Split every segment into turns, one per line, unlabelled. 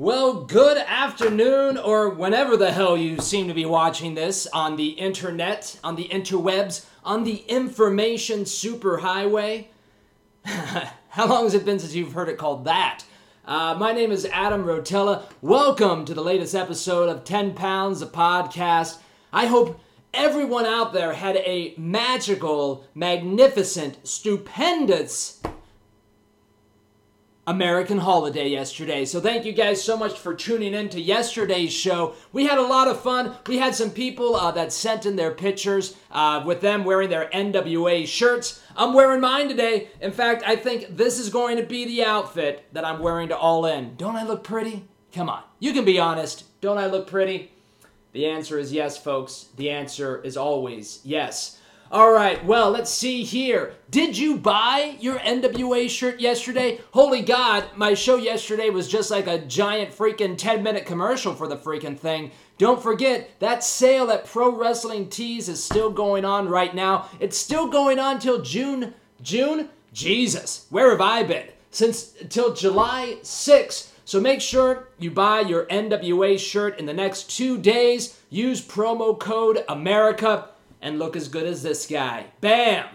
Well, good afternoon, or whenever the hell you seem to be watching this on the internet, on the interwebs, on the information superhighway. How long has it been since you've heard it called that? Uh, my name is Adam Rotella. Welcome to the latest episode of 10 Pounds, a podcast. I hope everyone out there had a magical, magnificent, stupendous American holiday yesterday. So thank you guys so much for tuning in to yesterday's show. We had a lot of fun. We had some people uh, that sent in their pictures uh, with them wearing their NWA shirts. I'm wearing mine today. In fact, I think this is going to be the outfit that I'm wearing to All In. Don't I look pretty? Come on. You can be honest. Don't I look pretty? The answer is yes, folks. The answer is always yes. All right, well, let's see here. Did you buy your NWA shirt yesterday? Holy God, my show yesterday was just like a giant freaking 10 minute commercial for the freaking thing. Don't forget, that sale at Pro Wrestling Tees is still going on right now. It's still going on till June. June? Jesus, where have I been? Since till July 6th. So make sure you buy your NWA shirt in the next two days. Use promo code AMERICA and look as good as this guy. Bam!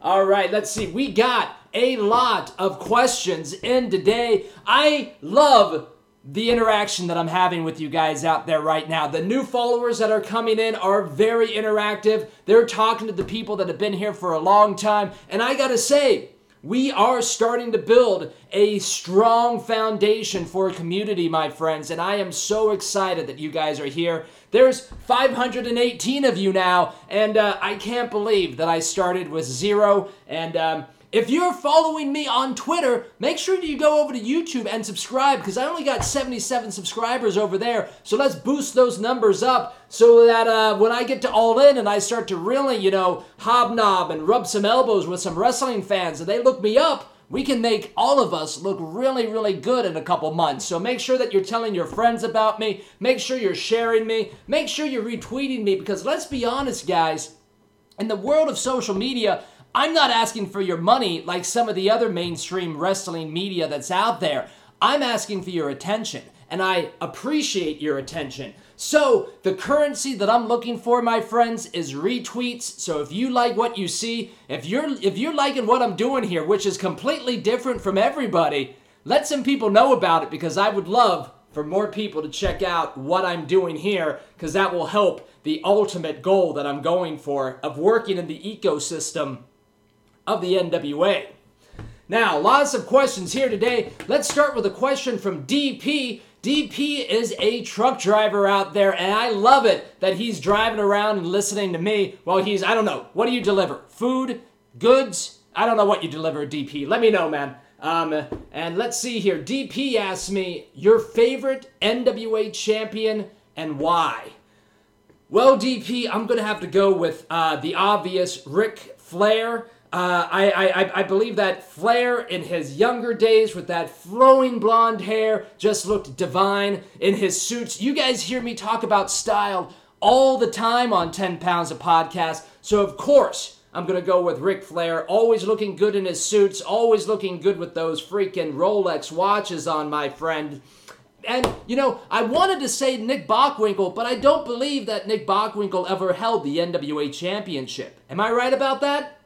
All right, let's see. We got a lot of questions in today. I love the interaction that I'm having with you guys out there right now. The new followers that are coming in are very interactive. They're talking to the people that have been here for a long time. And I gotta say, we are starting to build a strong foundation for a community, my friends, and I am so excited that you guys are here. There's 518 of you now, and uh, I can't believe that I started with zero. And um, if you're following me on Twitter, make sure you go over to YouTube and subscribe because I only got 77 subscribers over there. So let's boost those numbers up so that uh, when I get to All In and I start to really, you know, hobnob and rub some elbows with some wrestling fans and they look me up, we can make all of us look really, really good in a couple months. So make sure that you're telling your friends about me. Make sure you're sharing me. Make sure you're retweeting me because let's be honest, guys. In the world of social media, I'm not asking for your money like some of the other mainstream wrestling media that's out there. I'm asking for your attention, and I appreciate your attention. So, the currency that I'm looking for, my friends, is retweets. So, if you like what you see, if you're if you're liking what I'm doing here, which is completely different from everybody, let some people know about it because I would love for more people to check out what I'm doing here because that will help the ultimate goal that I'm going for of working in the ecosystem of the NWA. Now, lots of questions here today. Let's start with a question from DP. DP is a truck driver out there, and I love it that he's driving around and listening to me while he's, I don't know, what do you deliver? Food? Goods? I don't know what you deliver, DP. Let me know, man. Um, and let's see here. DP asks me, your favorite NWA champion and why? Well, DP, I'm going to have to go with uh, the obvious Ric Flair. Uh, I, I, I believe that Flair in his younger days with that flowing blonde hair just looked divine in his suits. You guys hear me talk about style all the time on 10 Pounds of Podcast. So, of course, I'm going to go with Ric Flair. Always looking good in his suits, always looking good with those freaking Rolex watches on, my friend. And, you know, I wanted to say Nick Bockwinkel, but I don't believe that Nick Bockwinkel ever held the NWA Championship. Am I right about that?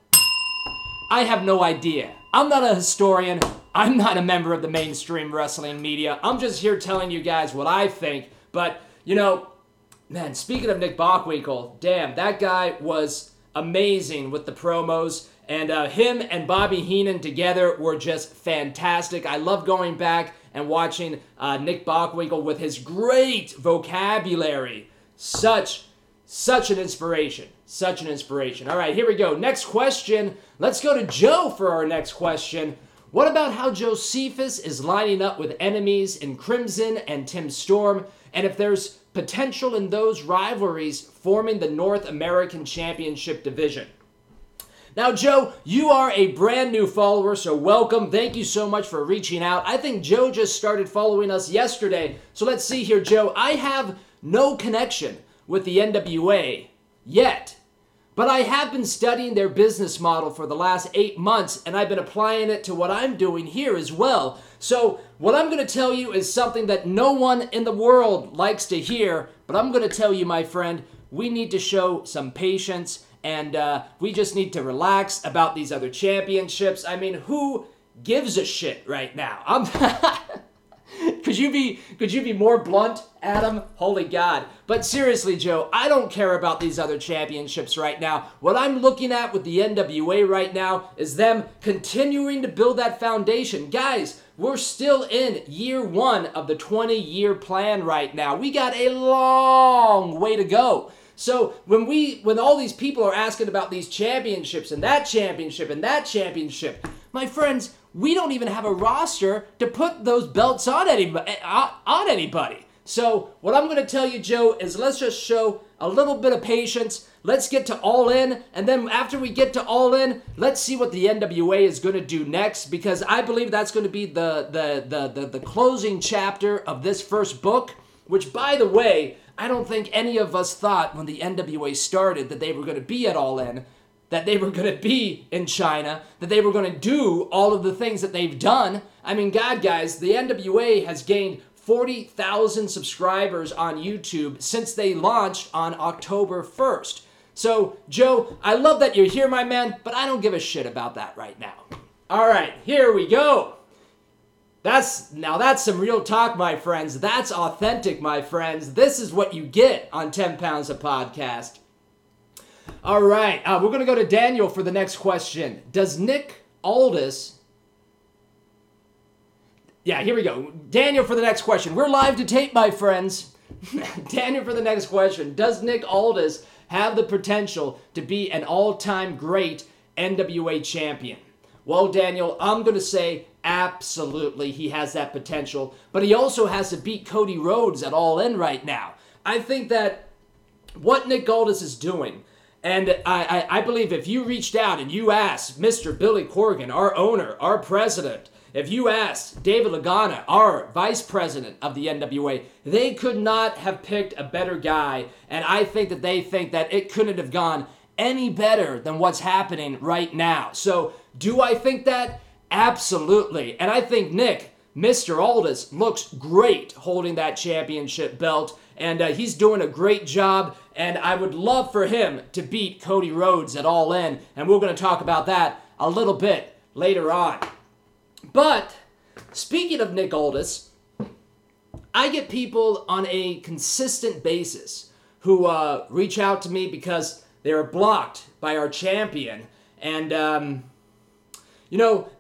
I have no idea. I'm not a historian. I'm not a member of the mainstream wrestling media. I'm just here telling you guys what I think. But, you know, man, speaking of Nick Bockwinkel, damn, that guy was amazing with the promos. And uh, him and Bobby Heenan together were just fantastic. I love going back and watching uh, Nick Bockwinkel with his great vocabulary. Such, such an inspiration. Such an inspiration. All right, here we go. Next question. Let's go to Joe for our next question. What about how Jocephus is lining up with enemies in Crimson and Tim Storm, and if there's potential in those rivalries forming the North American Championship division? Now, Joe, you are a brand new follower, so welcome. Thank you so much for reaching out. I think Joe just started following us yesterday. So let's see here, Joe. I have no connection with the NWA yet. But I have been studying their business model for the last eight months, and I've been applying it to what I'm doing here as well. So what I'm going to tell you is something that no one in the world likes to hear, but I'm going to tell you, my friend, we need to show some patience and uh, we just need to relax about these other championships. I mean, who gives a shit right now? I'm. could you be could you be more blunt, Adam? Holy God. But seriously, Joe, I don't care about these other championships right now. What I'm looking at with the NWA right now is them continuing to build that foundation. Guys, we're still in year 1 of the 20-year plan right now. We got a long way to go. So when we when all these people are asking about these championships and that championship and that championship, my friends, we don't even have a roster to put those belts on anybody. On anybody. So what I'm going to tell you, Joe, is let's just show a little bit of patience. Let's get to All In, and then after we get to All In, let's see what the NWA is going to do next because I believe that's going to be the the the the, the closing chapter of this first book. Which, by the way, I don't think any of us thought when the NWA started that they were going to be at All In that they were going to be in China, that they were going to do all of the things that they've done. I mean, God, guys, the NWA has gained 40,000 subscribers on YouTube since they launched on October 1st. So, Joe, I love that you're here, my man, but I don't give a shit about that right now. All right, here we go. That's now that's some real talk, my friends. That's authentic, my friends. This is what you get on 10 pounds of podcast. All right, uh, we're going to go to Daniel for the next question. Does Nick Aldis. Yeah, here we go. Daniel for the next question. We're live to tape, my friends. Daniel for the next question. Does Nick Aldis have the potential to be an all time great NWA champion? Well, Daniel, I'm going to say absolutely he has that potential, but he also has to beat Cody Rhodes at All In right now. I think that what Nick Aldis is doing and I, I, I, believe if you reached out and you asked Mr. Billy Corgan, our owner, our president, if you asked David Lagana, our vice president of the NWA, they could not have picked a better guy. And I think that they think that it couldn't have gone any better than what's happening right now. So, do I think that? Absolutely. And I think Nick, Mr. Aldis, looks great holding that championship belt. And uh, he's doing a great job and I would love for him to beat Cody Rhodes at All In, and we're going to talk about that a little bit later on. But speaking of Nick Aldis, I get people on a consistent basis who uh, reach out to me because they are blocked by our champion, and um, you know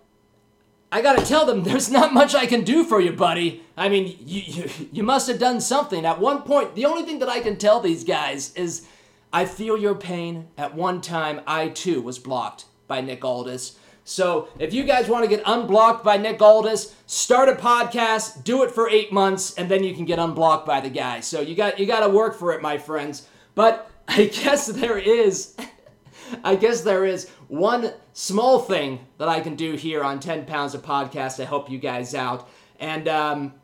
I gotta tell them there's not much I can do for you, buddy. I mean, you, you, you must have done something. At one point, the only thing that I can tell these guys is I feel your pain. At one time, I too was blocked by Nick Aldis. So if you guys want to get unblocked by Nick Aldis, start a podcast, do it for eight months, and then you can get unblocked by the guy. So you got you got to work for it, my friends. But I guess there is, I guess there is one small thing that I can do here on 10 Pounds of Podcast to help you guys out. And, um,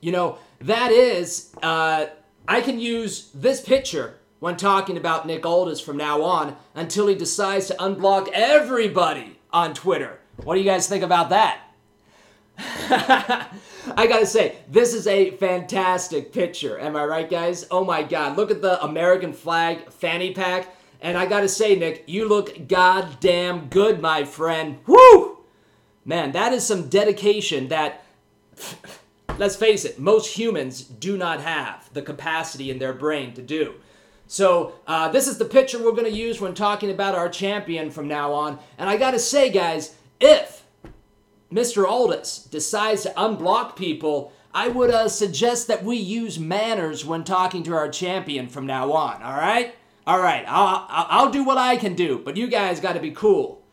you know, that is, uh, I can use this picture when talking about Nick Aldis from now on until he decides to unblock everybody on Twitter. What do you guys think about that? I gotta say, this is a fantastic picture. Am I right, guys? Oh my god, look at the American flag fanny pack. And I gotta say, Nick, you look goddamn good, my friend. Woo! Man, that is some dedication that, let's face it, most humans do not have the capacity in their brain to do. So, uh, this is the picture we're gonna use when talking about our champion from now on. And I gotta say, guys, if Mr. Aldis decides to unblock people, I would uh, suggest that we use manners when talking to our champion from now on, alright? All right, I'll, I'll do what I can do, but you guys got to be cool.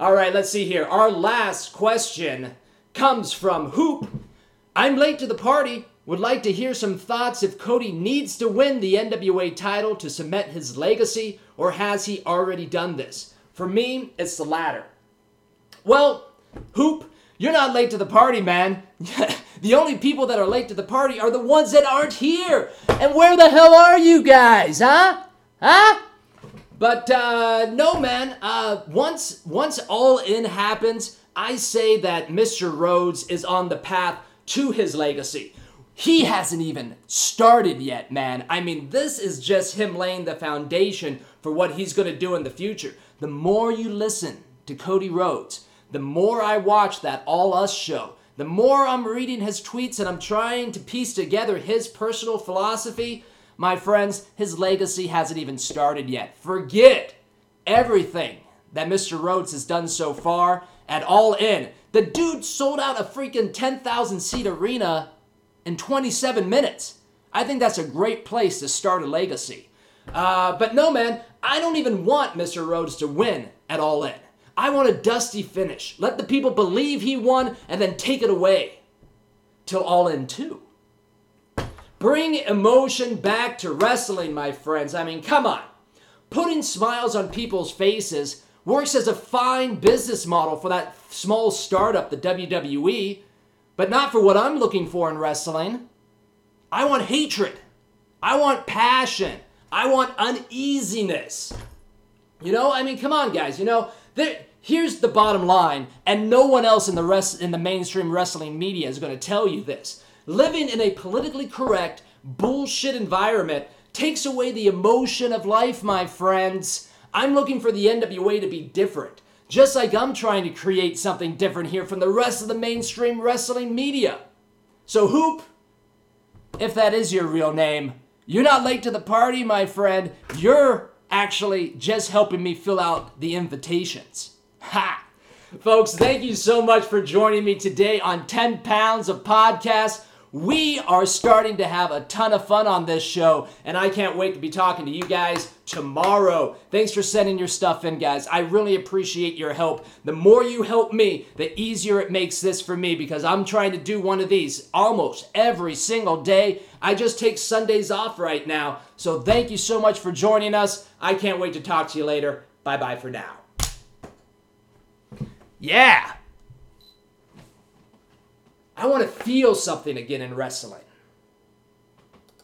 All right, let's see here. Our last question comes from Hoop. I'm late to the party. Would like to hear some thoughts if Cody needs to win the NWA title to cement his legacy, or has he already done this? For me, it's the latter. Well, Hoop, you're not late to the party, man. the only people that are late to the party are the ones that aren't here. And where the hell are you guys, huh? Huh? But uh, no, man. Uh, once once all in happens, I say that Mr. Rhodes is on the path to his legacy. He hasn't even started yet, man. I mean, this is just him laying the foundation for what he's going to do in the future. The more you listen to Cody Rhodes, the more I watch that All Us show, the more I'm reading his tweets and I'm trying to piece together his personal philosophy, my friends, his legacy hasn't even started yet. Forget everything that Mr. Rhodes has done so far at All In. The dude sold out a freaking 10,000 seat arena in 27 minutes. I think that's a great place to start a legacy. Uh, but no, man, I don't even want Mr. Rhodes to win at All In. I want a dusty finish. Let the people believe he won and then take it away till All In 2. Bring emotion back to wrestling, my friends. I mean, come on. Putting smiles on people's faces works as a fine business model for that small startup, the WWE, but not for what I'm looking for in wrestling. I want hatred. I want passion. I want uneasiness. You know, I mean, come on, guys. You know, there, here's the bottom line, and no one else in the rest in the mainstream wrestling media is going to tell you this. Living in a politically correct bullshit environment takes away the emotion of life, my friends. I'm looking for the NWA to be different. Just like I'm trying to create something different here from the rest of the mainstream wrestling media. So, Hoop, if that is your real name, you're not late to the party, my friend. You're actually just helping me fill out the invitations. Ha! Folks, thank you so much for joining me today on 10 Pounds of Podcast. We are starting to have a ton of fun on this show, and I can't wait to be talking to you guys tomorrow. Thanks for sending your stuff in, guys. I really appreciate your help. The more you help me, the easier it makes this for me because I'm trying to do one of these almost every single day. I just take Sundays off right now. So thank you so much for joining us. I can't wait to talk to you later. Bye bye for now. Yeah. I want to feel something again in wrestling.